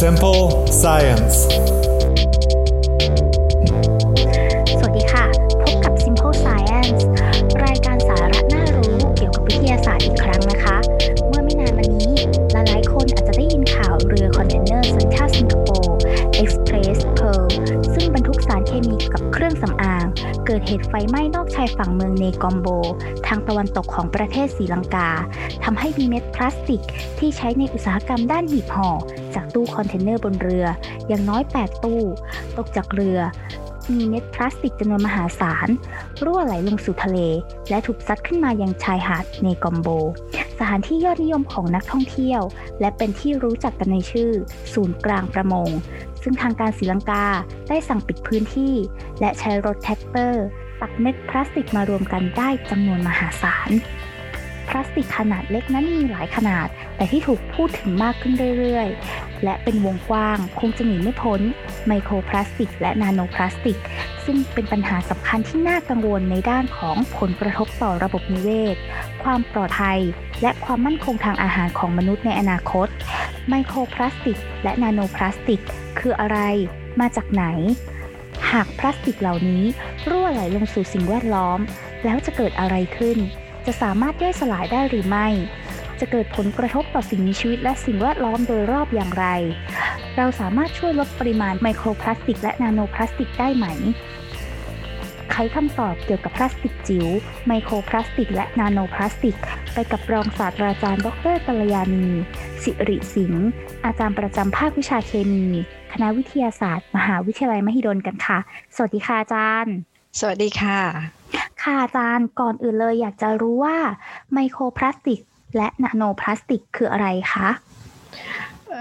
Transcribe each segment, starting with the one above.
Simple Science สวัสดีค่ะ พบกับ Simple Science รายการสาระน่ารู้เกี่ยวกับวิทยาศาสตร์อีกครั้งนะคะ เมื่อไม่นานมานี้ หลายๆคนอาจจะได้ยินข่าวเรือคอนเทนเนอร์สัญชาติสิงคโปร์ Express Pearl ซึ่งบรรทุกสารเคมีกับเครื่องสำอาง เกิดเหตุไฟไหม้นอกชายฝั่งเมืองเนกอมโบ ทางตะวันตกของประเทศศรีลังกาทำให้มีเม็ดพลาสติก ที่ใช้ในอุตสาหกรรมด้านหีบห่อ จากตู้คอนเทนเนอร์บนเรือ อย่างน้อย 8 ตู้ ตกจากเรือ มีเม็ดพลาสติกจำนวนมหาศาล รั่วไหลลงสู่ทะเล และถูกซัดขึ้นมายังชายหาดเนกอมโบ สถานที่ยอดนิยมของนักท่องเที่ยว และเป็นที่รู้จักกันในชื่อ ศูนย์กลางประมง ซึ่งทางการศรีลังกาได้สั่งปิดพื้นที่ และใช้รถแทรกเตอร์ ตักเม็ดพลาสติกมารวมกันได้จำนวนมหาศาล พลาสติกขนาดเล็กนั้นมีหลายขนาด แต่ที่ถูกพูดถึงมากขึ้นเรื่อยๆ และเป็นวงกว้างคงจะหนีไม่พ้น ไมโครพลาสติก และนาโนพลาสติก ซึ่งเป็นปัญหาสำคัญที่น่ากังวลในด้านของผลกระทบต่อระบบนิเวศ ความปลอดภัย และความมั่นคงทางอาหารของมนุษย์ในอนาคต ไมโครพลาสติก และนาโนพลาสติก คืออะไร มาจากไหน หากพลาสติกเหล่านี้รั่วไหลลงสู่สิ่งแวดล้อม แล้วจะเกิดอะไรขึ้น จะสามารถย่อยสลายได้หรือไม่ จะเกิดผลกระทบต่อสิ่งมีชีวิตและสิ่งแวดล้อมโดยรอบอย่างไร เราสามารถช่วยลดปริมาณไมโครพลาสติก และนาโนพลาสติกได้ไหม ไขคำตอบเกี่ยวกับพลาสติกจิ๋ว ไมโครพลาสติก และนาโนพลาสติก ไปกับรองศาสตราจารย์ ดรกัลยาณีสิริสิงห์อาจารย์ประจำภาควิชาเคมี คณะวิทยาศาสตร์ มหาวิทยาลัยมหิดลกันค่ะ สวัสดีค่ะอาจารย์ สวัสดีค่ะ ค่ะอาจารย์ก่อนอื่นเลยอยากจะรู้ว่าไมโครพลาสติก และนาโนพลาสติกคืออะไรคะ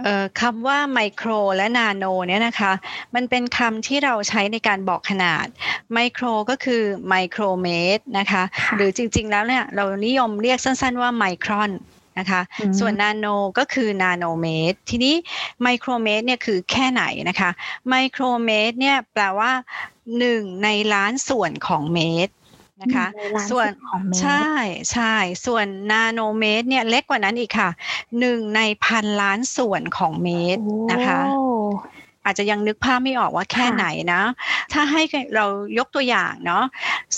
เอ่อคำว่าไมโครและนาโนเนี่ยนะคะมันเป็นคำที่เราใช้ในการบอกขนาดไมโครก็คือไมโครเมตรนะคะค่ะหรือจริงๆแล้วเนี่ยเรานิยมเรียกสั้นๆว่าไมครอนนะคะอืมส่วนนาโนก็คือนาโนเมตร ทีนี้ไมโครเมตรเนี่ยคือแค่ไหนนะคะไมโครเมตรเนี่ยแปลว่า 1 ในล้านส่วนของเมตร นะคะหงในล้านส่วนของเมตรใช่ใช่ส่วนนาโนเมตรเนี่ยเล็กกว่านั้นอีกค่ะหนึ่งในพันล้านส่วนของเมตรนะคะโอ้อาจจะยังนึกภาพไม่ออกว่าแค่ค่ะไหนนะ ถ้าให้เรายกตัวอย่างเนาะ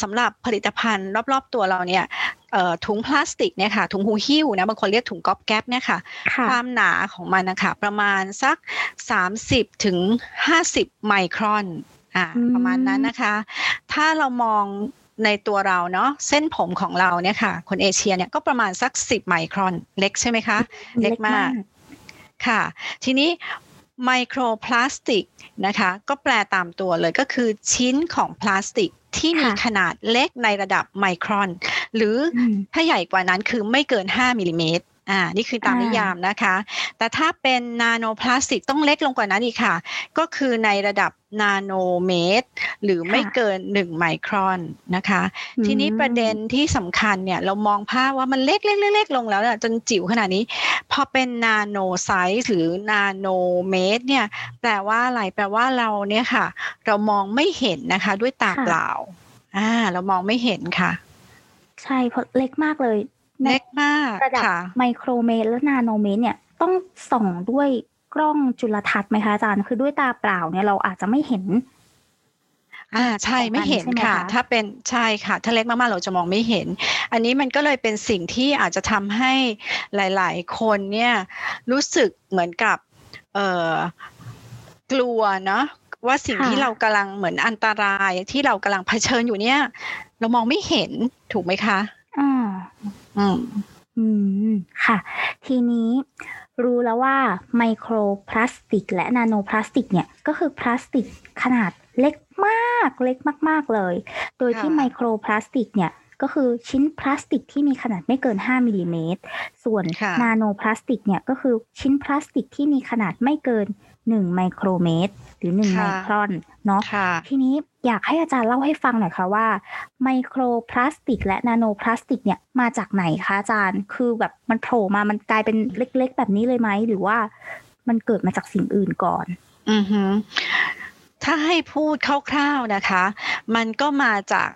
สำหรับผลิตภัณฑ์รอบๆตัวเราเนี่ยเอ่อถุงพลาสติกเนี่ยค่ะถุงหูหิ้วนะบางคนเรียกถุงก๊อบแก๊ปเนี่ยค่ะค่ะ ความหนาของมันนะคะประมาณสัก 30ถึง50 ไมครอนอ่าอืมประมาณนั้นนะคะ ถ้าเรามอง ในตัวเราเนาะเส้นผมของเราเนี่ยค่ะ คนเอเชียเนี่ยก็ประมาณสัก10ไมครอนเล็กใช่ไหมคะ เล็กมากค่ะ ทีนี้ไมโครพลาสติกนะคะ ก็แปลตามตัวเลยก็คือชิ้นของพลาสติกที่มีค่ะขนาดเล็กในระดับไมครอน หรืออืมถ้าใหญ่กว่านั้นคือไม่เกิน 5มิลลิเมตร อ่านี่คือตามอ่านินิยามนะคะ แต่ถ้าเป็นนาโนพลาสติกต้องเล็กลงกว่านั้นอีกค่ะ ก็คือในระดับนาโนเมตร หรือไม่เกิน 1 ไมครอนนะคะ ทีนี้ประเด็นที่สำคัญเนี่ย เรามองภาพว่ามันเล็กเล็กเล็กๆๆลงแล้วน่ะจนจิ๋วขนาดนี้ พอเป็น nano size หรือนาโนเมตรเนี่ยแปลว่าอะไรแปลว่าเราเนี่ยค่ะ เรามองไม่เห็นนะคะด้วยตาค่ะเปล่าอ่าเรามองไม่เห็นค่ะ ใช่เพราะเล็กมากเลยใน เล็กมากระดับค่ะไมโครเมตรและนาโนเมตรเนี่ยต้องส่องด้วยกล้องจุลทรรศน์ไหมคะอาจารย์ คือด้วยตาเปล่าเนี่ยเราอาจจะไม่เห็น อ่าใช่ของมันไม่เห็นใช่ไหมค่ะคะถ้าเป็นใช่ค่ะ ถ้าเล็กมากๆเราจะมองไม่เห็น อันนี้มันก็เลยเป็นสิ่งที่อาจจะทำให้หลายๆ คนเนี่ยรู้สึกเหมือนกับเอ่อกลัวเนาะว่าสิ่งค่ะที่เรากำลังเหมือนอันตรายที่เรากำลังเผชิญอยู่เนี่ย เรามองไม่เห็นถูกไหมคะ อ่า อืมอืม ค่ะ ทีนี้รู้แล้วว่าไมโครพลาสติก และนาโนพลาสติกเนี่ยก็คือพลาสติกขนาดเล็กมากเล็กมาก ๆ เลย โดยที่ค่ะไมโครพลาสติกเนี่ยก็คือชิ้นพลาสติกที่มีขนาดไม่เกิน 5มิลลิเมตร ส่วนค่ะนาโนพลาสติกเนี่ยก็คือชิ้นพลาสติกที่มีขนาดไม่เกิน 1ไมโครเมตร หรือ1ไมครอนเนาะค่ะทีนี้อยากให้อาจารย์เล่าให้ฟังหน่อยค่ะว่าไมโครพลาสติก และนาโนพลาสติกเนี่ยมาจากไหนคะอาจารย์ คือแบบมันโผล่มามันกลายเป็นเล็ก ๆ แบบนี้เลยไหมหรือว่ามันเกิดมาจากสิ่งอื่นก่อน อือฮึถ้าให้พูดคร่าวๆนะคะ มันก็มาจาก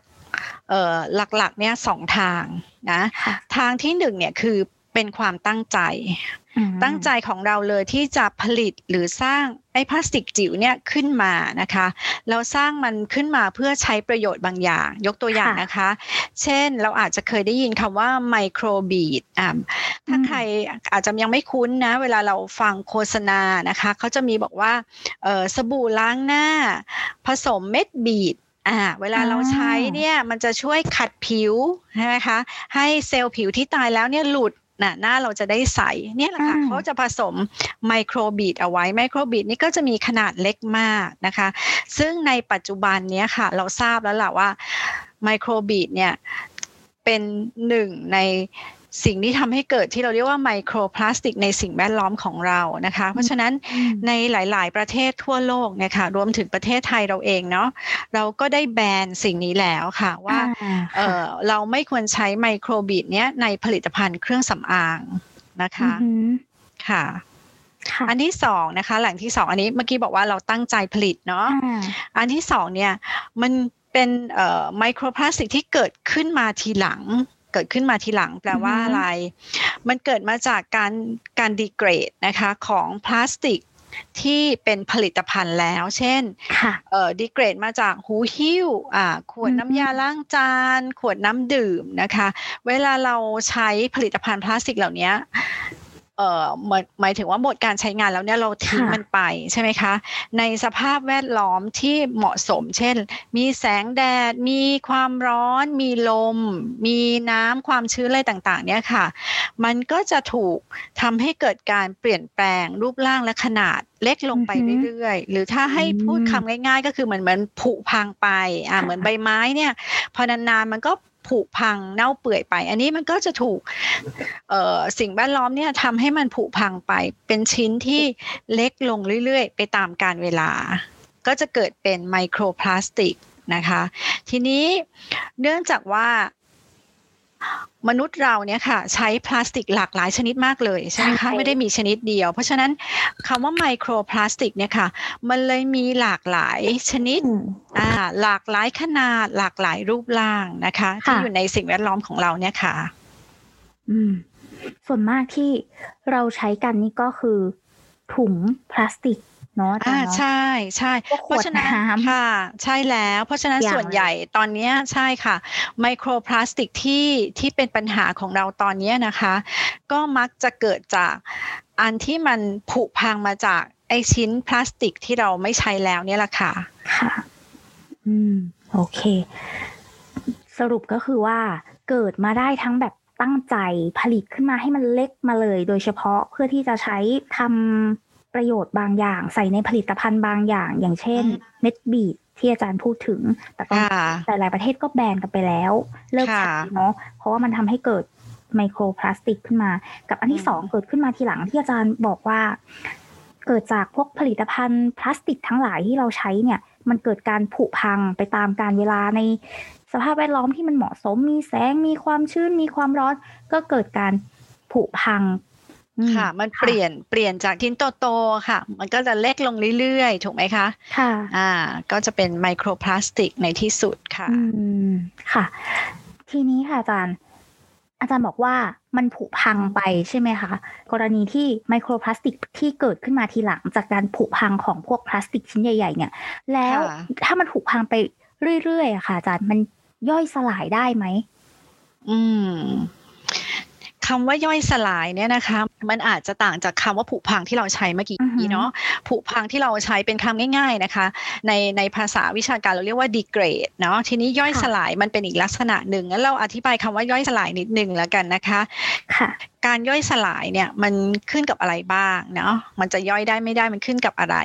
เอ่อหลักๆเนี่ยสองทางนะค่ะทางที่หนึ่งเนี่ยคือเปเป็นความตั้งใจอืม ตั้งใจของเราเลยที่จะผลิตหรือสร้างไอ้พลาสติกจิ๋วเนี่ยขึ้นมานะคะแล้วสร้างมันขึ้นมาเพื่อใช้ประโยชน์บางอย่าง ยกตัวอย่างนะคะ เช่นเราอาจจะเคยได้ยินคำว่าไมโครบีดอ่าถ้าใครอาจจะยังไม่คุ้นนะ เวลาเราฟังโฆษณานะคะเขาจะมีบอกว่าเออสบู่ล้างหน้า ผสมเม็ดบีดอ่าเวลาเราใช้เนี่ยมันจะช่วยขัดผิวใช่ไหมคะให้เซลล์ผิวที่ตายแล้วเนี่ยหลุด น่ะหน้าเราจะได้ใสเนี่ยแหละค่ะอืมเขาจะผสมไมโครบีดเอาไว้ไมโครบีดนี่ก็จะมีขนาดเล็กมากนะคะ ซึ่งในปัจจุบันเนี้ยค่ะเราทราบแล้วล่ะว่าไมโครบีดเนี่ยเป็นหนึ่งใน สิ่งที่ทำให้เกิดที่เราเรียกว่าไมโครพลาสติกในสิ่งแวดล้อมของเรานะคะ เพราะฉะนั้นอืมในหลาย ๆ ประเทศทั่วโลกเนี่ยค่ะรวมถึงประเทศไทยเราเองเนาะเราก็ได้แบนสิ่งนี้แล้วค่ะว่าอ่เออเราไม่ควรใช้ไมโครบีดเนี้ยในผลิตภัณฑ์เครื่องสำอางนะคะอือหือค่ะค่ะอันที่สองนะคะแหล่งที่สองอันนี้เมื่อกี้บอกว่าเราตั้งใจผลิตเนาะอ่าอันที่สองเนี่ยมันเป็นเอ่อไมโครพลาสติกที่เกิดขึ้นมาทีหลัง เกิดขึ้นมาทีหลังแปลว่าอือฮึอะไร มันเกิดมาจากการการดีเกรดนะคะของพลาสติกที่เป็นผลิตภัณฑ์แล้ว เช่นค่ะเอ่อดีเกรดมาจากหูหิ้วอ่าขวดอืมน้ำยาล้างจาน ขวดน้ำดื่มนะคะ เวลาเราใช้ผลิตภัณฑ์พลาสติกเหล่านี้ เอ่อหมายหมายถึงว่าหมดการใช้งานแล้วเนี่ยเราทิ้งค่ะมันไปใช่ไหมคะ ในสภาพแวดล้อมที่เหมาะสม เช่น มีแสงแดด มีความร้อน มีลม มีน้ำความชื้นอะไรต่างๆ เนี่ยค่ะ มันก็จะถูกทำให้เกิดการเปลี่ยนแปลงรูปร่างและขนาดเล็กลงไปอือฮึเรื่อยๆ หรือถ้าให้พูดอืมคำง่าย ๆ ก็คือเหมือนเหมือนผุพังไปอ่าค่ะเหมือนใบไม้เนี่ย พอนานๆมันก็ ผุพังเน่าเปื่อยไป อันนี้มันก็จะถูกสิ่งแวดล้อมเนี่ยทำให้มันผุพังไป เป็นชิ้นที่เล็กลงเรื่อยๆ ไปตามการเวลา ก็จะเกิดเป็นไมโครพลาสติกนะคะ ทีนี้เนื่องจากว่า มนุษย์เราเนี่ยค่ะใช้พลาสติกหลากหลายชนิดมากเลยใช่ไหมใช่คะไม่ได้มีชนิดเดียว เพราะฉะนั้นคำว่าไมโครพลาสติกเนี่ยค่ะมันเลยมีหลากหลายชนิดอืมอ่าหลากหลายขนาดหลากหลายรูปร่างนะคะที่ค่ะอยู่ในสิ่งแวดล้อมของเราเนี่ยค่ะ อืม ส่วนมากที่เราใช้กันนี่ก็คือถุงพลาสติก เนาะอาจาอ่ารย์เนาะใช่ใช่พวกขเพวดราะฉะนั้นน้ำค่ะ ใช่แล้ว เพราะฉะนั้นอย่างส่วนใหญ่ตอนเนี้ยใช่ค่ะ ไมโครพลาสติกที่ที่เป็นปัญหาของเราตอนเนี้ยนะคะ ก็มักจะเกิดจากอันที่มันผุพังมาจากไอชิ้นพลาสติกที่เราไม่ใช้แล้วเนี่ยแหละค่ะ ค่ะ อืม โอเค สรุปก็คือว่าเกิดมาได้ทั้งแบบตั้งใจผลิตขึ้นมาให้มันเล็กมาเลย โดยเฉพาะเพื่อที่จะใช้ทำ ประโยชน์บางอย่าง ใส่ในผลิตภัณฑ์บางอย่าง อย่างเช่นอืมเม็ดบีดที่อาจารย์พูดถึง แต่ตอนค่ะหลาย ๆ ประเทศก็แบนกันไปแล้ว เลิกใช้ค่ะเนาะเพราะว่ามันทำให้เกิดไมโครพลาสติกขึ้นมา กับอันที่อืมสองเกิดขึ้นมาทีหลังที่อาจารย์บอกว่า เกิดจากพวกผลิตภัณฑ์พลาสติกทั้งหลายที่เราใช้เนี่ย มันเกิดการผุพังไปตามการเวลาในสภาพแวดล้อมที่มันเหมาะสมมีแสงมีความชื้นมีความร้อน ก็เกิดการผุพังอื ค่ะ มันเปลี่ยนเปลี่ยนจากทิ้นโตๆค่ะ มันก็จะเล็กลงเรื่อยๆ ถูกไหมคะ ค่ะ อ่า ก็จะเป็นไมโครพลาสติกในที่สุดค่ะอืมค่ะ ทีนี้ค่ะอาจารย์ อาจารย์บอกว่ามันผุพังไปใช่ไหมคะ กรณีที่ไมโครพลาสติกที่เกิดขึ้นมาทีหลังจากการผุพังของพวกพลาสติกชิ้นใหญ่ ๆ เนี่ย แล้วค่ะถ้ามันผุพังไปเรื่อยๆอะค่ะ อาจารย์มันย่อยสลายได้ไหม อืมคำว่าย่อยสลายเนี่ยนะคะมันอาจจะต่างจากคำว่าผุพังที่เราใช้เมื่อกี้อือฮึเนาะผุพังที่เราใช้เป็นคำง่าย ๆนะคะ ในในภาษาวิชาการเราเรียกว่า degrade เนาะทีนี้ย่อยสลายมันเป็นอีกลักษณะหนึ่งงั้นเราอธิบายคำว่าย่อยสลายนิดนึงแล้วกันนะคะค่ะการย่อยสลายเนี่ยมันขึ้นกับอะไรบ้างเนาะมันจะย่อยได้ไม่ได้มันขึ้นกับอะไร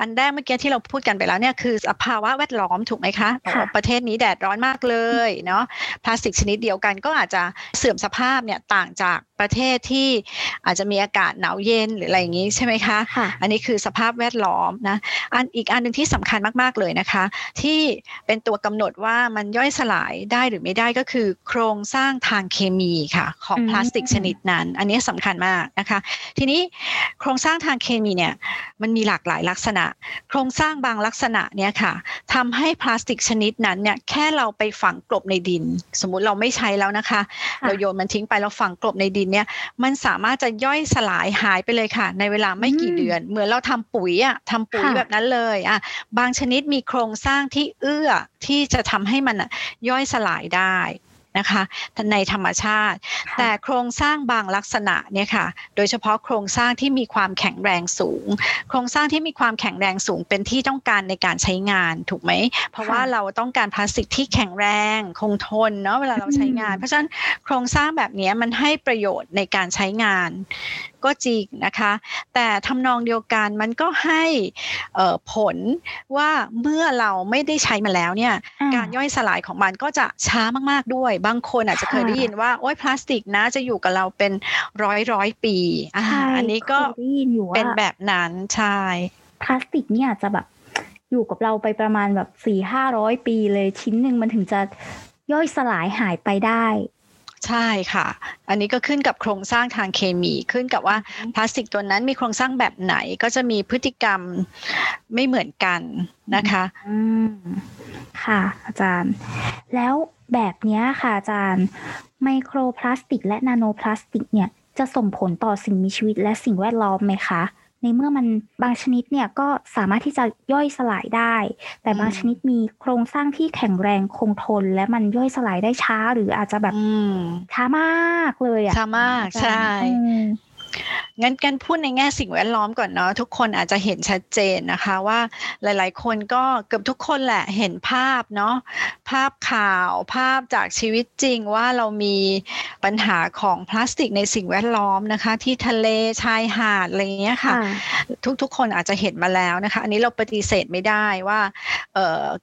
อันแรกเมื่อกี้ที่เราพูดกันไปแล้วเนี่ยคือสภาวะแวดล้อมถูกไหมคะบอกว่าประเทศนี้แดดร้อนมากเลยเนาะพลาสติกชนิดเดียวกันก็อาจจะเสื่อมสภาพเนี่ยต่างจาก ประเทศที่อาจจะมีอากาศหนาวเย็นหรืออะไรอย่างนี้ใช่ไหมคะค่ะอันนี้คือสภาพแวดล้อมนะอันอีกอันหนึ่งที่สำคัญมากๆเลยนะคะ ที่เป็นตัวกำหนดว่ามันย่อยสลายได้หรือไม่ได้ก็คือ โครงสร้างทางเคมีค่ะของอืมพลาสติกชนิดนั้น อันนี้สำคัญมากนะคะ ทีนี้โครงสร้างทางเคมีเนี่ยมันมีหลากหลายลักษณะ โครงสร้างบางลักษณะเนี่ยค่ะทำให้พลาสติกชนิดนั้นเนี่ยแค่เราไปฝังกลบในดิน สมมุติเราไม่ใช้แล้วนะคะค่ะเราโยนมันทิ้งไปเราฝังกลบในดินเนี่ยมันสามารถจะย่อยสลายหายไปเลยค่ะ ในเวลาไม่กี่เดือน เหมือนเราทำปุ๋ยอะทำปุ๋ยแบบนั้นเลยอะบางชนิดมีโครงสร้างที่เอื้อที่จะทำให้มันย่อยสลายได้ นะคะในธรรมชาติ แต่โครงสร้างบางลักษณะเนี่ยค่ะ โดยเฉพาะโครงสร้างที่มีความแข็งแรงสูง โครงสร้างที่มีความแข็งแรงสูงเป็นที่ต้องการในการใช้งานถูกไหม เพราะว่าเราต้องการพลาสติกที่แข็งแรง คงทนเนาะเวลาเราใช้งาน เพราะฉะนั้นโครงสร้างแบบนี้มันให้ประโยชน์ในการใช้งานก็จริงนะคะ แต่ทำนองเดียวกันมันก็ให้ผลว่าเมื่อเราไม่ได้ใช้มาแล้วเนี่ยการย่อยสลายของมันก็จะช้ามากๆด้วย บางคนอาจจะเคยได้ยินว่าโอ้ยพลาสติกนะจะอยู่กับเราเป็นร้อยร้อยปีอันนี้ก็เป็นแบบนั้นใช่พลาสติกเนี่ยจะแบบอยู่กับเราไปประมาณแบบสี่ห้าร้อยปีเลยชิ้นหนึ่งมันถึงจะย่อยสลายหายไปได้ ใช่ค่ะ อันนี้ก็ขึ้นกับโครงสร้างทางเคมี ขึ้นกับว่าพลาสติกตัวนั้นมีโครงสร้างแบบไหนก็จะมีพฤติกรรมไม่เหมือนกันนะคะอืมค่ะอาจารย์ แล้วแบบนี้ค่ะอาจารย์ ไมโครพลาสติกและนาโนพลาสติกเนี่ยจะส่งผลต่อสิ่งมีชีวิตและสิ่งแวดล้อมไหมคะ ในเมื่อมันบางชนิดเนี่ยก็สามารถที่จะย่อยสลายได้ แต่บางชนิดมีโครงสร้างที่แข็งแรงคงทน และมันย่อยสลายได้ช้าหรืออาจจะแบบช้ามากเลยอะช้ามากใช่ งั้นกันพูดในแง่สิ่งแวดล้อมก่อนเนาะทุกคนอาจจะเห็นชัดเจนนะคะว่าหลาย ๆ คนก็เกือบทุกคนแหละเห็นภาพเนาะภาพข่าวภาพจากชีวิตจริงว่าเรามีปัญหาของพลาสติกในสิ่งแวดล้อมนะคะ ที่ทะเลชายหาดอะไรเงี้ยค่ะ ทุก ๆ คนอาจจะเห็นมาแล้วนะคะ อันนี้เราปฏิเสธไม่ได้ว่า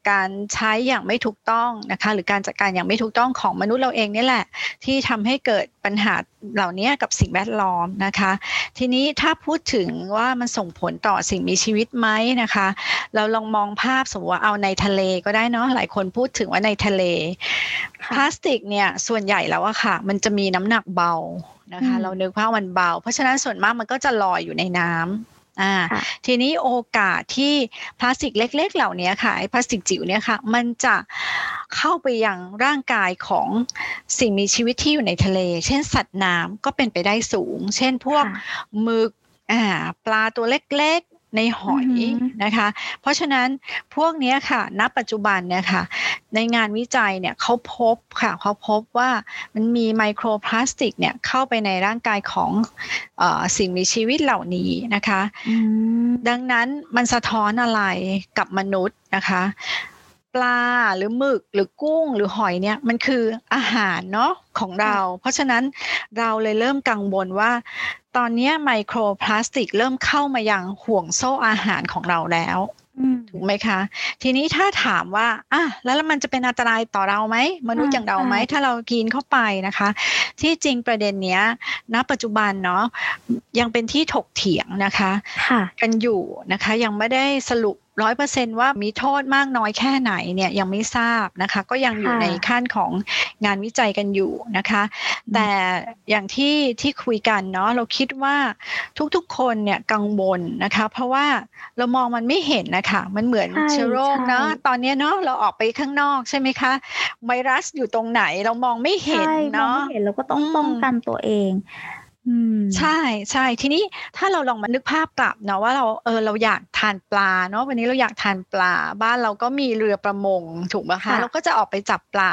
การใช้อย่างไม่ถูกต้องนะคะ หรือการจัดการอย่างไม่ถูกต้องของมนุษย์เราเองนี่แหละ ที่ทำให้เกิดปัญหา เหล่านี้กับสิ่งแวดล้อมนะคะ ทีนี้ถ้าพูดถึงว่ามันส่งผลต่อสิ่งมีชีวิตไหมนะคะ เราลองมองภาพสมมติว่าเอาในทะเลก็ได้เนาะหลายคนพูดถึงว่าในทะเล พลาสติกเนี่ยส่วนใหญ่แล้วอะค่ะ มันจะมีน้ำหนักเบานะคะ เรานึกว่ามันเบา เพราะฉะนั้นส่วนมากมันก็จะลอยอยู่ในน้ำอ่าทีนี้โอกาสที่พลาสติกเล็ก ๆ เหล่านี้ค่ะไอ้พลาสติกจิ๋วเนี่ยค่ะ มันจะ เข้าไปยังร่างกายของสิ่งมีชีวิตที่อยู่ในทะเล เช่นสัตว์น้ำก็เป็นไปได้สูง เช่นพวกหมึกอ่าปลาตัวเล็กในหอยนะคะ เพราะฉะนั้นพวกนี้ค่ะ ณ ปัจจุบันเนี่ยค่ะ ในงานวิจัยเนี่ยเขาพบค่ะเขาพบว่ามันมีไมโครพลาสติกเนี่ยเข้าไปในร่างกายของอสิ่งมีชีวิตเหล่านี้นะคะ ดังนั้นมันสะท้อนอะไรกับมนุษย์นะคะ ปลาหรือหมึกหรือกุ้งหรือหอยเนี่ยมันคืออาหารเนาะของเรา เพราะฉะนั้นเราเลยเริ่มกังวลว่า ตอนนี้ไมโครพลาสติกเริ่มเข้ามายังห่วงโซ่อาหารของเราแล้วถูกไหมคะ ทีนี้ถ้าถามว่าอะแล้วมันจะเป็นอันตรายต่อเราไหมมนุษย์อย่างเราไหมถ้าเรากินเข้าไปนะคะ ที่จริงประเด็นเนี้ยณปัจจุบันเนาะยังเป็นที่ถกเถียงนะคะ กันอยู่นะคะ ยังไม่ได้สรุป ร้อยเปอร์เซนว่ามีโทษมากน้อยแค่ไหนเนี่ยยังไม่ทราบนะคะ ก็ยังอยู่ในขั้นของงานวิจัยกันอยู่นะคะ แต่อย่างที่ที่คุยกันเนาะเราคิดว่าทุกๆคนเนี่ยกังวลนะคะ เพราะว่าเรามองมันไม่เห็นนะคะมันเหมือนเชื้อโรคเนาะตอนนี้เนาะเราออกไปข้างนอกใช่ไหมคะ ไวรัสอยู่ตรงไหนเรามองไม่เห็นเนาะเห็นเราก็ต้องป้องกันตัวเอง ใช่ใช่ทีนี้ถ้าเราลองมานึกภาพกลับเนาะว่าเราเออเราอยากทานปลาเนาะวันนี้เราอยากทานปลา บ้านเราก็มีเรือประมงถูกไหมคะเราก็จะออกไปจับปลา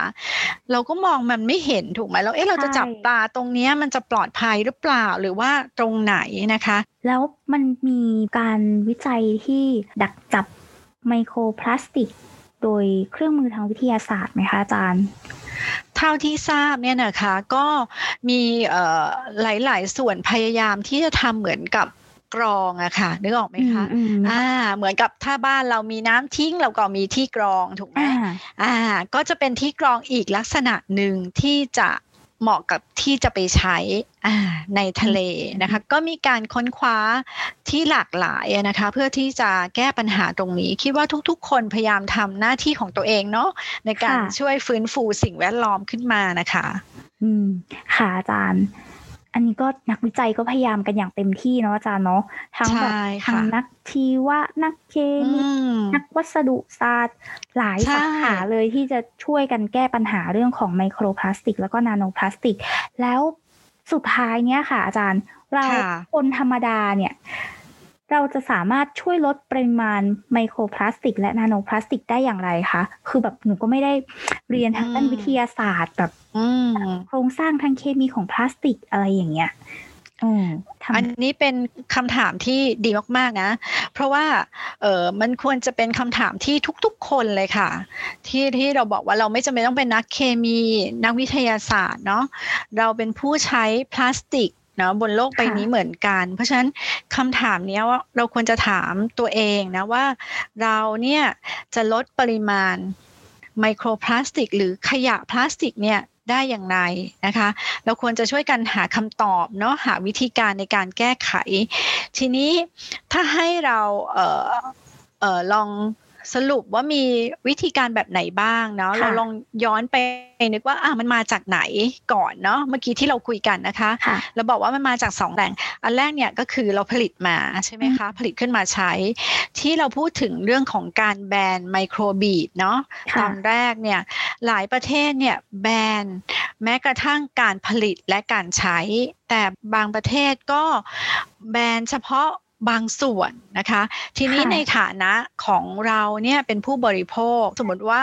เราก็มองมันไม่เห็นถูกไหมเราเอ๊ะเราจะจับปลาตรงนี้มันจะปลอดภัยหรือเปล่าหรือว่าตรงไหนนะคะ แล้วมันมีการวิจัยที่ดักจับไมโครพลาสติก โดยเครื่องมือทางวิทยาศาสตร์ไหมคะอาจารย์เท่าที่ทราบเนี่ยนะคะก็มีหลาย ๆ ส่วนพยายามที่จะทำเหมือนกับกรองอะค่ะนึกออกไหมคะอ่า เหมือนกับถ้าบ้านเรามีน้ำทิ้งเราก็มีที่กรองถูกไหมอ่า ก็จะเป็นที่กรองอีกลักษณะหนึ่งที่จะ เหมาะกับที่จะไปใช้ในทะเลนะคะ ก็มีการค้นคว้าที่หลากหลายนะคะ เพื่อที่จะแก้ปัญหาตรงนี้ คิดว่าทุกๆ คนพยายามทำหน้าที่ของตัวเองเนาะในการช่วยฟื้นฟูสิ่งแวดล้อมขึ้นมานะคะ อืมค่ะอาจารย์ อันนี้ก็นักวิจัยก็พยายามกันอย่างเต็มที่เนาะอาจารย์เนาะทั้งแบบทั้งนักชีวะนักเคมีนักวัสดุศาสตร์ หลายสาขาเลยที่จะช่วยกันแก้ปัญหาเรื่องของไมโครพลาสติก แล้วก็นาโนพลาสติก แล้วสุดท้ายเนี้ยค่ะ อาจารย์เราค่ะคนธรรมดาเนี่ย เราจะสามารถช่วยลดปริมาณไมโครพลาสติก และนาโนพลาสติกได้อย่างไรคะคือแบบหนูก็ไม่ได้เรียนทางด้านอืมวิทยาศาสตร์แบบอืมโครงสร้างทางเคมีของพลาสติกอะไรอย่างเงี้ยอืมทำอันนี้เป็นคำถามที่ดีมากๆนะ เพราะว่าเออมันควรจะเป็นคำถามที่ทุกๆคนเลยค่ะ ที่ที่เราบอกว่าเราไม่จำเป็นต้องเป็นนักเคมี นักวิทยาศาสตร์เนาะเราเป็นผู้ใช้พลาสติก เนาะบนโลกใบนี้เหมือนกัน เพราะฉะนั้นคำถามเนี้ยว่าเราควรจะถามตัวเองนะว่าเราเนี่ยจะลดปริมาณไมโครพลาสติก หรือขยะพลาสติกเนี่ยได้อย่างไรนะคะ เราควรจะช่วยกันหาคำตอบเนาะหาวิธีการในการแก้ไข ทีนี้ถ้าให้เราเอ่อเอ่อลอง สรุปว่ามีวิธีการแบบไหนบ้างเนาะค่ะเราลองย้อนไปนึกว่าอะมันมาจากไหนก่อนเนาะเมื่อกี้ที่เราคุยกันนะคะค่ะเราบอกว่ามันมาจากสองแหล่งอันแรกเนี่ยก็คือเราผลิตมาใช่ไหมคะ ผลิตขึ้นมาใช้ ที่เราพูดถึงเรื่องของการแบนไมโครบีดเนาะตค่ะอนแรกเนี่ยหลายประเทศเนี่ยแบนแม้กระทั่งการผลิตและการใช้ แต่บางประเทศก็แบนเฉพาะ บางส่วนนะคะ ทีนี้ค่ะในฐานะของเราเนี่ยเป็นผู้บริโภค สมมติว่า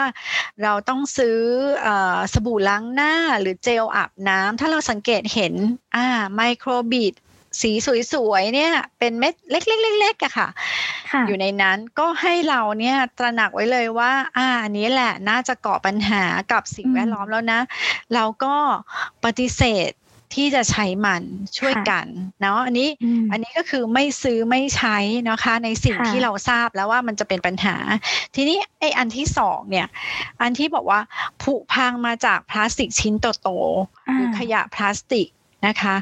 เราต้องซื้อเออสบู่ล้างหน้าหรือเจลอาบน้ำถ้าเราสังเกตเห็นอ่าไมโครบีดสีสวยๆเนี่ยเป็นเม็ดเล็กๆๆๆอะค่ะค่ะอยู่ในนั้นก็ให้เราเนี่ยตระหนักไว้เลยว่า อ่าอันนี้แหละน่าจะก่อปัญหากับสิ่งอืมแวดล้อมแล้วนะ เราก็ปฏิเสธ ที่จะใช้มันช่วยค่ะกันเนาะอันนี้อืมอันนี้ก็คือไม่ซื้อไม่ใช้นะคะ ในสิ่งค่ะที่เราทราบแล้วว่ามันจะเป็นปัญหา ทีนี้ไอ้อันที่สองเนี่ย อันที่บอกว่าผุพังมาจากพลาสติกชิ้นโตๆหรือขยะพลาสติกนะคะ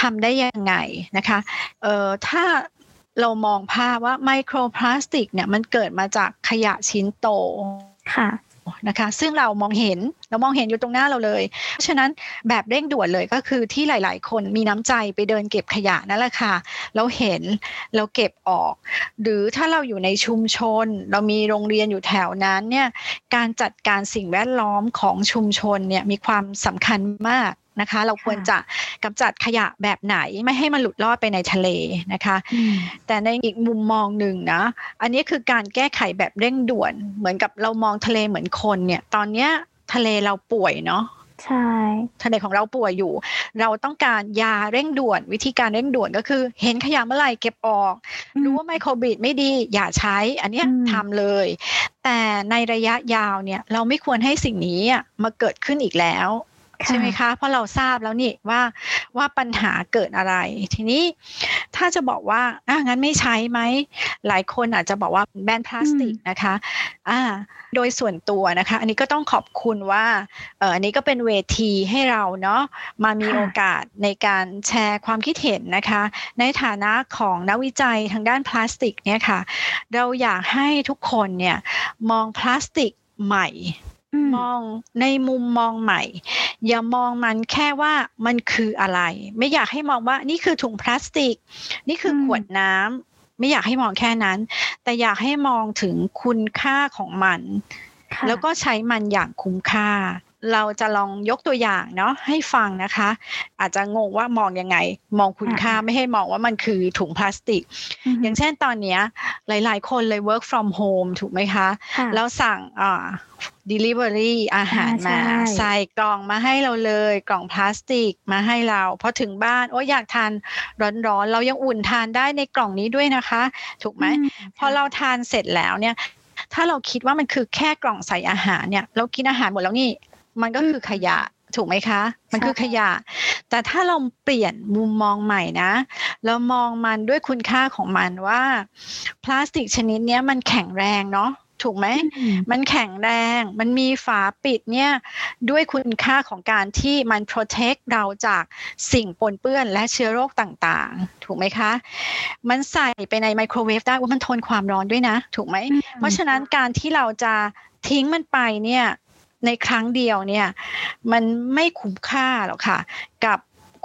ทำได้ยังไงนะคะเอ่อถ้าเรามองภาพว่าไมโครพลาสติกเนี่ยมันเกิดมาจากขยะชิ้นโตค่ะ นะคะ ซึ่งเรามองเห็นเรามองเห็นอยู่ตรงหน้าเราเลย เพราะฉะนั้นแบบเร่งด่วนเลยก็คือที่หลาย ๆ คนมีน้ำใจไปเดินเก็บขยะนั่นแหละค่ะเราเห็นเราเก็บออก หรือถ้าเราอยู่ในชุมชน เรามีโรงเรียนอยู่แถวนั้นเนี่ยการจัดการสิ่งแวดล้อมของชุมชนเนี่ยมีความสำคัญมาก นะคะ เราควรจะกำจัดขยะแบบไหนไม่ให้มันหลุดลอดไปในทะเลนะคะอืมแต่ในอีกมุมมองหนึ่งนะ อันนี้คือการแก้ไขแบบเร่งด่วน เหมือนกับเรามองทะเลเหมือนคนเนี่ย ตอนเนี้ยทะเลเราป่วยเนาะใช่ทะเลของเราป่วยอยู่ เราต้องการยาเร่งด่วน วิธีการเร่งด่วนก็คือ เห็นขยะเมื่อไหร่เก็บออก รู้ว่าไมโครบีดไม่ดี อย่าใช้ อันเนี้ยอืมทำเลย แต่ในระยะยาวเนี่ย เราไม่ควรให้สิ่งนี้อะมาเกิดขึ้นอีกแล้ว ใช่ไหมคะ เพราะเราทราบแล้วนี่ว่าว่าปัญหาเกิดอะไร ทีนี้ถ้าจะบอกว่าอะงั้นไม่ใช้ไหม หลายคนอาจจะบอกว่าแบนพลาสติกนะคะอ่าโดยส่วนตัวนะคะ อันนี้ก็ต้องขอบคุณว่าเอออันนี้ก็เป็นเวทีให้เราเนาะมามีค่ะโอกาสในการแชร์ความคิดเห็นนะคะ ในฐานะของนักวิจัยทางด้านพลาสติกเนี่ยค่ะ เราอยากให้ทุกคนเนี่ยมองพลาสติกใหม่อื มมองในมุมมองใหม่ อย่ามองมันแค่ว่ามันคืออะไร ไม่อยากให้มองว่านี่คือถุงพลาสติก นี่คืออมขวดน้ำไม่อยากให้มองแค่นั้น แต่อยากให้มองถึงคุณค่าของมันค่ะแล้วก็ใช้มันอย่างคุ้มค่า เราจะลองยกตัวอย่างเนาะให้ฟังนะคะ อาจจะงงว่ามองยังไง มองคุณค่าไม่ให้มองว่ามันคือถุงพลาสติกมอย่างเช่นตอนเนี้ยหลาย ๆ คนเลย work from home ถูกไหมคะค่ะแล้วสั่งอ่า delivery อาหารอ่าใช่มาใส่กล่องมาให้เราเลยกล่องพลาสติกมาให้เราพอถึงบ้านโอ้อยากทานร้อนๆ เรายังอุ่นทานได้ในกล่องนี้ด้วยนะคะ ถูกไหมอืพอเราทานเสร็จแล้วเนี่ยถ้าเราคิดว่ามันคือแค่กล่องใส่อาหารเนี่ย เรากินอาหารหมดแล้วนี่ มันก็คือขยะถูกไหมคะ มันคือขยะ แต่ถ้าเราเปลี่ยนมุมมองใหม่นะ เรามองมันด้วยคุณค่าของมันว่า พลาสติกชนิดเนี้ยมันแข็งแรงเนาะถูกไหมอืมมันแข็งแรง มันมีฝาปิดเนี่ยด้วยคุณค่าของการที่มัน protect เราจากสิ่งปนเปื้อนและเชื้อโรคต่างๆ ถูกไหมคะ มันใส่ไปในไมโครเวฟได้ว่ามันทนความร้อนด้วยนะ ถูกไหมอืมเพราะฉะนั้นการที่เราจะทิ้งมันไปเนี่ย ในครั้งเดียวเนี่ยมันไม่คุ้มค่าหรอกค่ะ กับ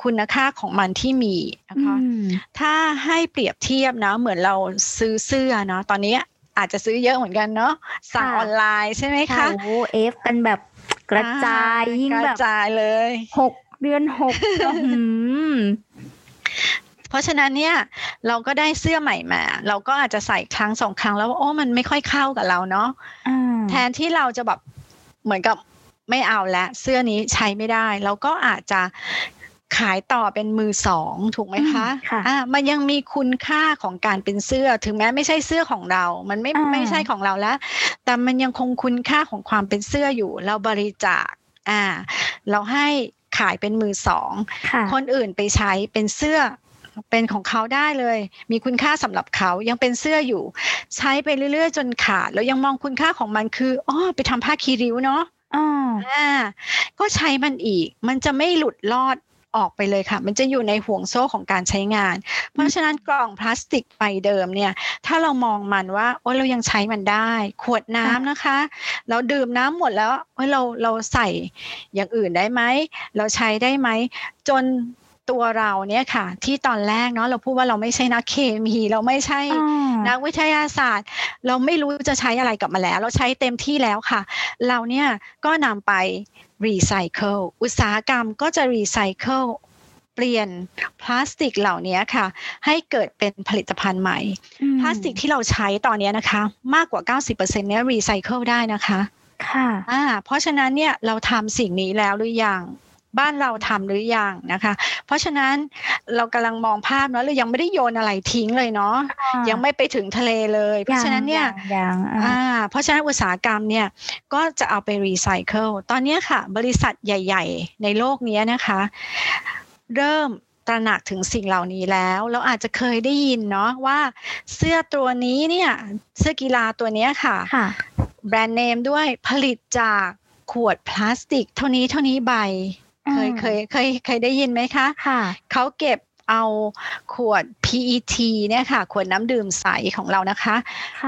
คุณค่าของมันที่มีนะคะอืมถ้าให้เปรียบเทียบนะ เหมือนเราซื้อเสื้อเนาะตอนนี้อาจจะซื้อเยอะเหมือนกันเนาะสั่งค่ะออนไลน์ใช่ไหมค่ะคะโอ้เอฟกันแบบกระจายอ่ยิ่งกแบระบจายเลยหกเดือนหกเพราะฉะนั้นเนี่ยเราก็ได้เสื้อใหม่มาเราก็อาจจะใส่ครั้งสองครั้งแล้วโอ้มันไม่ค่อยเข้ากับเราเนาะแทนที่เราจะแบบ เหมือนกับไม่เอาแล้วเสื้อนี้ใช้ไม่ได้เราก็อาจจะขายต่อเป็นมือสองถูกไหมคะคะอ่ามันยังมีคุณค่าของการเป็นเสื้อ ถึงแม้ไม่ใช่เสื้อของเรา มันไม่ไม่ใช่ของเราแล้ว แต่มันยังคงคุณค่าของความเป็นเสื้ออยู่ เราบริจาคอ่า เราให้ขายเป็นมือสอง คนอื่นไปใช้เป็นเสื้อ เป็นของเขาได้เลย มีคุณค่าสำหรับเขายังเป็นเสื้ออยู่ ใช้ไปเรื่อยๆ จนขาด แล้วยังมองคุณค่าของมันคืออ๋อไปทำผ้าคีริ้วเนาะอ่าก็ใช้มันอีก มันจะไม่หลุดลอดออกไปเลยค่ะ มันจะอยู่ในห่วงโซ่ของการใช้งาน เพราะฉะนั้นกล่องพลาสติกใบเดิมเนี่ย ถ้าเรามองมันว่าโอ้เรายังใช้มันได้ ขวดน้ำนะคะ เราดื่มน้ำหมดแล้วโอ้เราเราใส่อย่างอื่นได้ไหม เราใช้ได้ไหม จน ตัวเราเนี่ยค่ะ ที่ตอนแรกเนาะเราพูดว่าเราไม่ใช่นักเคมี เราไม่ใช่นักวิทยาศาสตร์ เราไม่รู้จะใช้อะไรกับมาแล้ว เราใช้เต็มที่แล้วค่ะ เราเนี่ยก็นำไปรีไซเคิลอุตสาหกรรมก็จะรีไซเคิลเปลี่ยนพลาสติกเหล่านี้ค่ะ ให้เกิดเป็นผลิตภัณฑ์ใหม่ พลาสติกที่เราใช้ตอนนี้นะคะ มากกว่า 90%เนี้ยรีไซเคิลได้นะคะ ค่ะอ่าเพราะฉะนั้นเนี่ยเราทำสิ่งนี้แล้วหรือยัง บ้านเราทำหรือยังนะคะ เพราะฉะนั้นเรากำลังมองภาพเนาะเรายังไม่ได้โยนอะไรทิ้งเลยเนาะยังไม่ไปถึงทะเลเลย เพราะฉะนั้นเนี่ยอ่าเพราะฉะนั้นอุตสาหกรรมเนี่ยก็จะเอาไปรีไซเคิลตอนนี้ค่ะ บริษัทใหญ่ ๆ ในโลกนี้นะคะ เริ่มตระหนักถึงสิ่งเหล่านี้แล้ว เราอาจจะเคยได้ยินเนาะว่าเสื้อตัวนี้เนี่ยเสื้อกีฬาตัวนี้ค่ะแบรนด์เนมด้วยผลิตจากขวดพลาสติก เท่านี้เท่านี้ใบ เคยเคยเคยเคยได้ยินไหมคะค่ะเขาเก็บเอาขวด PET เนี่ยค่ะ ขวดน้ำดื่มใสของเรานะคะ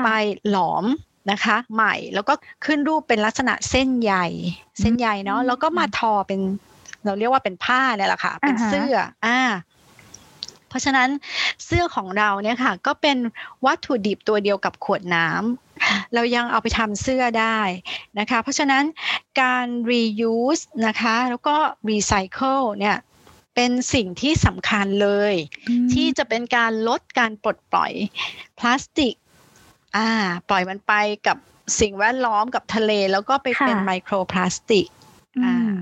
ไปหลอมนะคะใหม่แล้วก็ขึ้นรูปเป็นลักษณะเส้นใยเส้นใยเนาะแล้วก็มาทอเป็นเราเรียกว่าเป็นผ้าเนี่ยแหละค่ะ เป็นเสื้ออ่าเพราะฉะนั้นเสื้อของเราเนี่ยค่ะ ก็เป็นวัตถุดิบตัวเดียวกับขวดน้ำ เรายังเอาไปทำเสื้อได้นะคะ เพราะฉะนั้นการ reuse นะคะ แล้วก็ recycle เนี่ยเป็นสิ่งที่สำคัญเลย ที่จะเป็นการลดการปลดปล่อยพลาสติกอ่าปล่อยมันไปกับสิ่งแวดล้อมกับทะเลแล้วก็ไปเป็นไมโครพลาสติกอ่า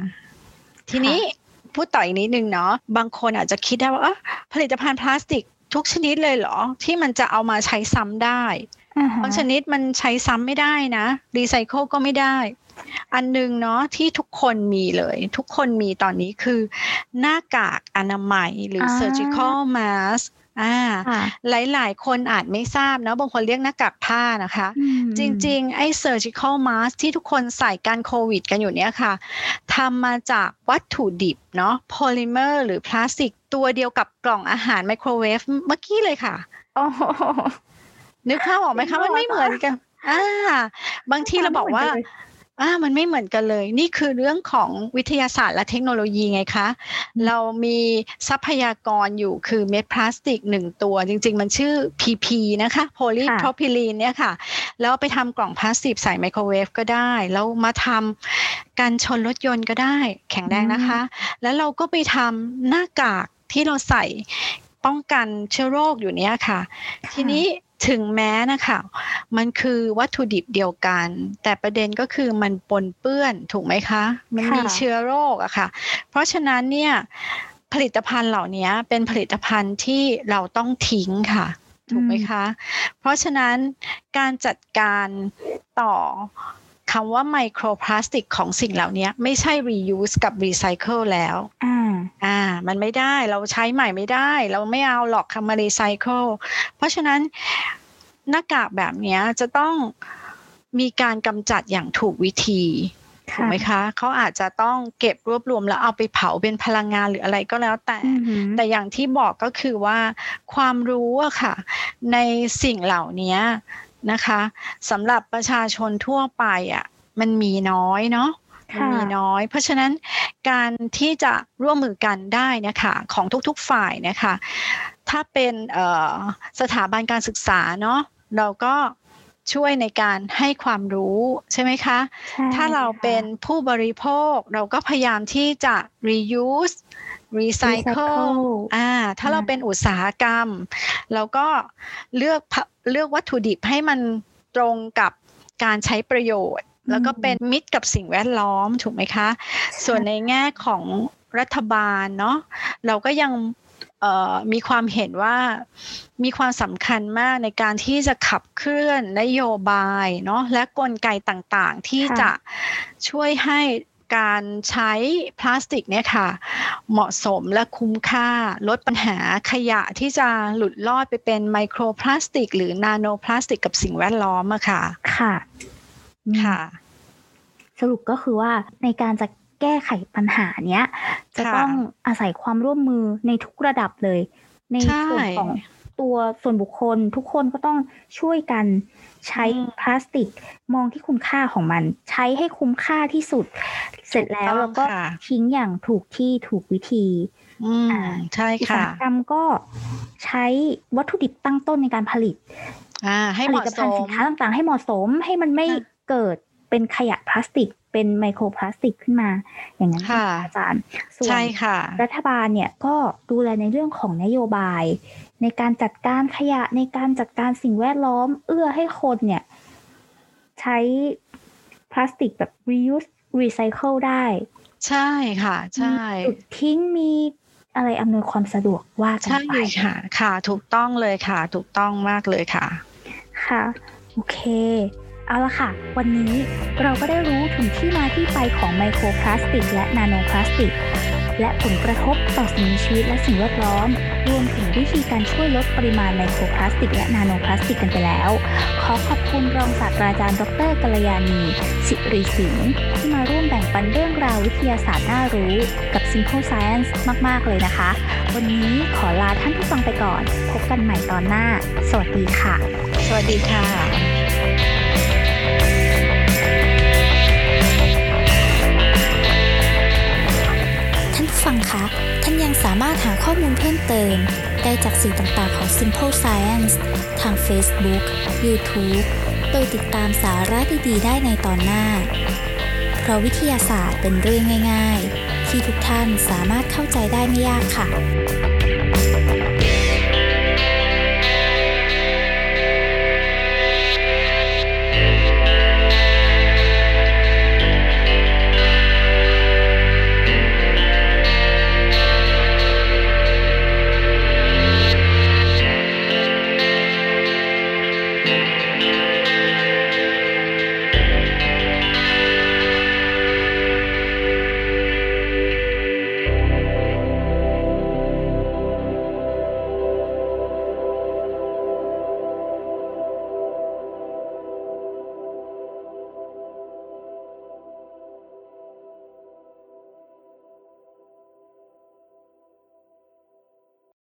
ทีนี้พูดต่ออีกนิดนึงเนาะบางคนอาจจะคิดได้ว่าผลิตภัณฑ์พลาสติกทุกชนิดเลยเหรอ ที่มันจะเอามาใช้ซ้ำได้ บางชนิดมันใช้ซ้ำไม่ได้นะรีไซเคิลก็ไม่ได้ อันนึงเนาะที่ทุกคนมีเลย ทุกคนมีตอนนี้คือหน้ากากอนามัยหรือ surgical mask อ่าหลายๆคนอาจไม่ทราบนะบางคนเรียกหน้ากากผ้านะคะ จริง ๆ ไอ้ surgical mask ที่ทุกคนใส่การโควิดกันอยู่เนี้ยค่ะทำมาจากวัตถุดิบเนาะโพลิเมอร์หรือพลาสติกตัวเดียวกับกล่องอาหารไมโครเวฟเมื่อกี้เลยค่ะ นึกภาพออกไหมคะมันไม่เหมือนกัน อ่า บางทีเราบอกว่าอ่ามันไม่เหมือนกันเลย นี่คือเรื่องของวิทยาศาสตร์และเทคโนโลยีไงคะ เรามีทรัพยากรอยู่คือเม็ดพลาสติกหนึ่งตัว จริง ๆ มันชื่อ PP นะคะโพลีโพรพิลีนเนี่ยค่ะ แล้วไปทำกล่องพลาสติกใส่ไมโครเวฟก็ได้ แล้วมาทำการชนรถยนต์ก็ได้ แข็งแรงนะคะ แล้วเราก็ไปทำหน้ากากที่เราใส่ป้องกันเชื้อโรคอยู่เนี้ยค่ะ ทีนี้ ถึงแม้นะคะมันคือวัตถุดิบเดียวกัน แต่ประเด็นก็คือมันปนเปื้อนถูกไหมคะ มันมีเชื้อโรคอะค่ะ เพราะฉะนั้นเนี่ยผลิตภัณฑ์เหล่านี้เป็นผลิตภัณฑ์ที่เราต้องทิ้งค่ะถูกไหมคะ เพราะฉะนั้นการจัดการต่อ คำว่าไมโครพลาสติกของสิ่งเหล่านี้ไม่ใช่ reuse กับ recycle แล้วอ่าอ่ามันไม่ได้เราใช้ใหม่ไม่ได้ เราไม่เอาหรอกคำมา recycle เพราะฉะนั้นหน้ากากแบบนี้จะต้องมีการกำจัดอย่างถูกวิธีถูกไหมคะเขาอาจจะต้องเก็บรวบรวมแล้วเอาไปเผาเป็นพลังงานหรืออะไรก็แล้วแต่ แต่อย่างที่บอกก็คือว่าความรู้อะค่ะ ในสิ่งเหล่านี้ นะคะสำหรับประชาชนทั่วไปอะ่ะมันมีน้อยเนาะมันมีน้อย เพราะฉะนั้นการที่จะร่วมมือกันได้นะคะของทุกๆฝ่ายนะคะถ้าเป็นสถาบันการศึกษาเนาะเราก็ ช่วยในการให้ความรู้ใช่ไหมคะใช่ถ้าเราค่ะเป็นผู้บริโภคเราก็พยายามที่จะ reuse recycle recycle อ่า ถ้าเราอ่าเป็นอุตสาหกรรม เราก็เลือกพะเลือกวัตถุดิบให้มันตรงกับการใช้ประโยชน์ แล้วก็เป็นมิตรกับสิ่งแวดล้อมถูกไหมคะ ส่วนในแง่ของรัฐบาลเนาะเราก็ยังเอ่อ มีความเห็นว่ามีความสำคัญมากในการที่จะขับเคลื่อนนโยบายเนาะและกลไกต่างๆ ที่ค่ะจะช่วยให้การใช้พลาสติกเนี่ยค่ะ เหมาะสมและคุ้มค่าลดปัญหาขยะที่จะหลุดลอดไปเป็นไมโครพลาสติก หรือนาโนพลาสติกกับสิ่งแวดล้อมอะค่ะ ค่ะอืมค่ะ สรุปก็คือว่าในการจะแก้ไขปัญหาเนี้ย จะค่ะต้องอาศัยความร่วมมือในทุกระดับเลย ในใช่ส่วนของตัวส่วนบุคคลทุกคนก็ต้องช่วยกันใช้อืมพลาสติกมองที่คุณค่าของมัน ใช้ให้คุ้มค่าที่สุด เสร็จแล้วถูกต้องเราก็ค่ะทิ้งอย่างถูกที่ถูกวิธีอืมอ่าใช่อุตค่ะสาหกรรมก็ใช้วัตถุดิบตั้งต้นในการผลิตอ่าให้ผเหลิมาะตสภัณฑ์มสินค้าต่างๆ ให้เหมาะสมให้มันไม่ค่ะเกิด เป็นขยะพลาสติก เป็นไมโครพลาสติกขึ้นมา อย่างนั้นค่ะอาจารย์ส่วนใช่ค่ะรัฐบาลเนี่ยก็ดูแลในเรื่องของนโยบาย ในการจัดการขยะในการจัดการสิ่งแวดล้อม เอื้อให้คนเนี่ย ใช้พลาสติกแบบ reuse recycle ได้ ใช่ค่ะ ใช่มีจุดทิ้งมีอะไรอำนวยความสะดวกว่ากันใช่ไปค่ะ ค่ะ ถูกต้องเลยค่ะ ถูกต้องมากเลยค่ะ ค่ะ โอเค เอาละค่ะ วันนี้เราก็ได้รู้ถึงที่มาที่ไปของไมโครพลาสติก และนาโนพลาสติก และผลกระทบต่อสิ่งมีชีวิตและสิ่งแวดล้อม รวมถึงวิธีการช่วยลดปริมาณไมโครพลาสติก และนาโนพลาสติกกันไปแล้ว ขอขอบคุณรองศาสตราจารย์ ดรกัลยาณี สิริสินที่มาร่วมแบ่งปันเรื่องราววิทยาศาสตร์น่ารู้ กับ Simple Science มาก ๆ เลยนะคะ วันนี้ขอลาท่านผู้ฟังไปก่อน พบกันใหม่ตอนหน้า สวัสดีค่ะ สวัสดีค่ะ นผู้ฟังคะ ท่านยังสามารถหาข้อมูลเพิ่มเติม ได้จากสื่อต่างๆของ Simple Science ทาง Facebook, YouTube โดยติดตามสาระดีๆ ได้ในตอนหน้า เพราะวิทยาศาสตร์เป็นเรื่องง่าย ๆ ที่ทุกท่านสามารถเข้าใจได้ไม่ยากค่ะ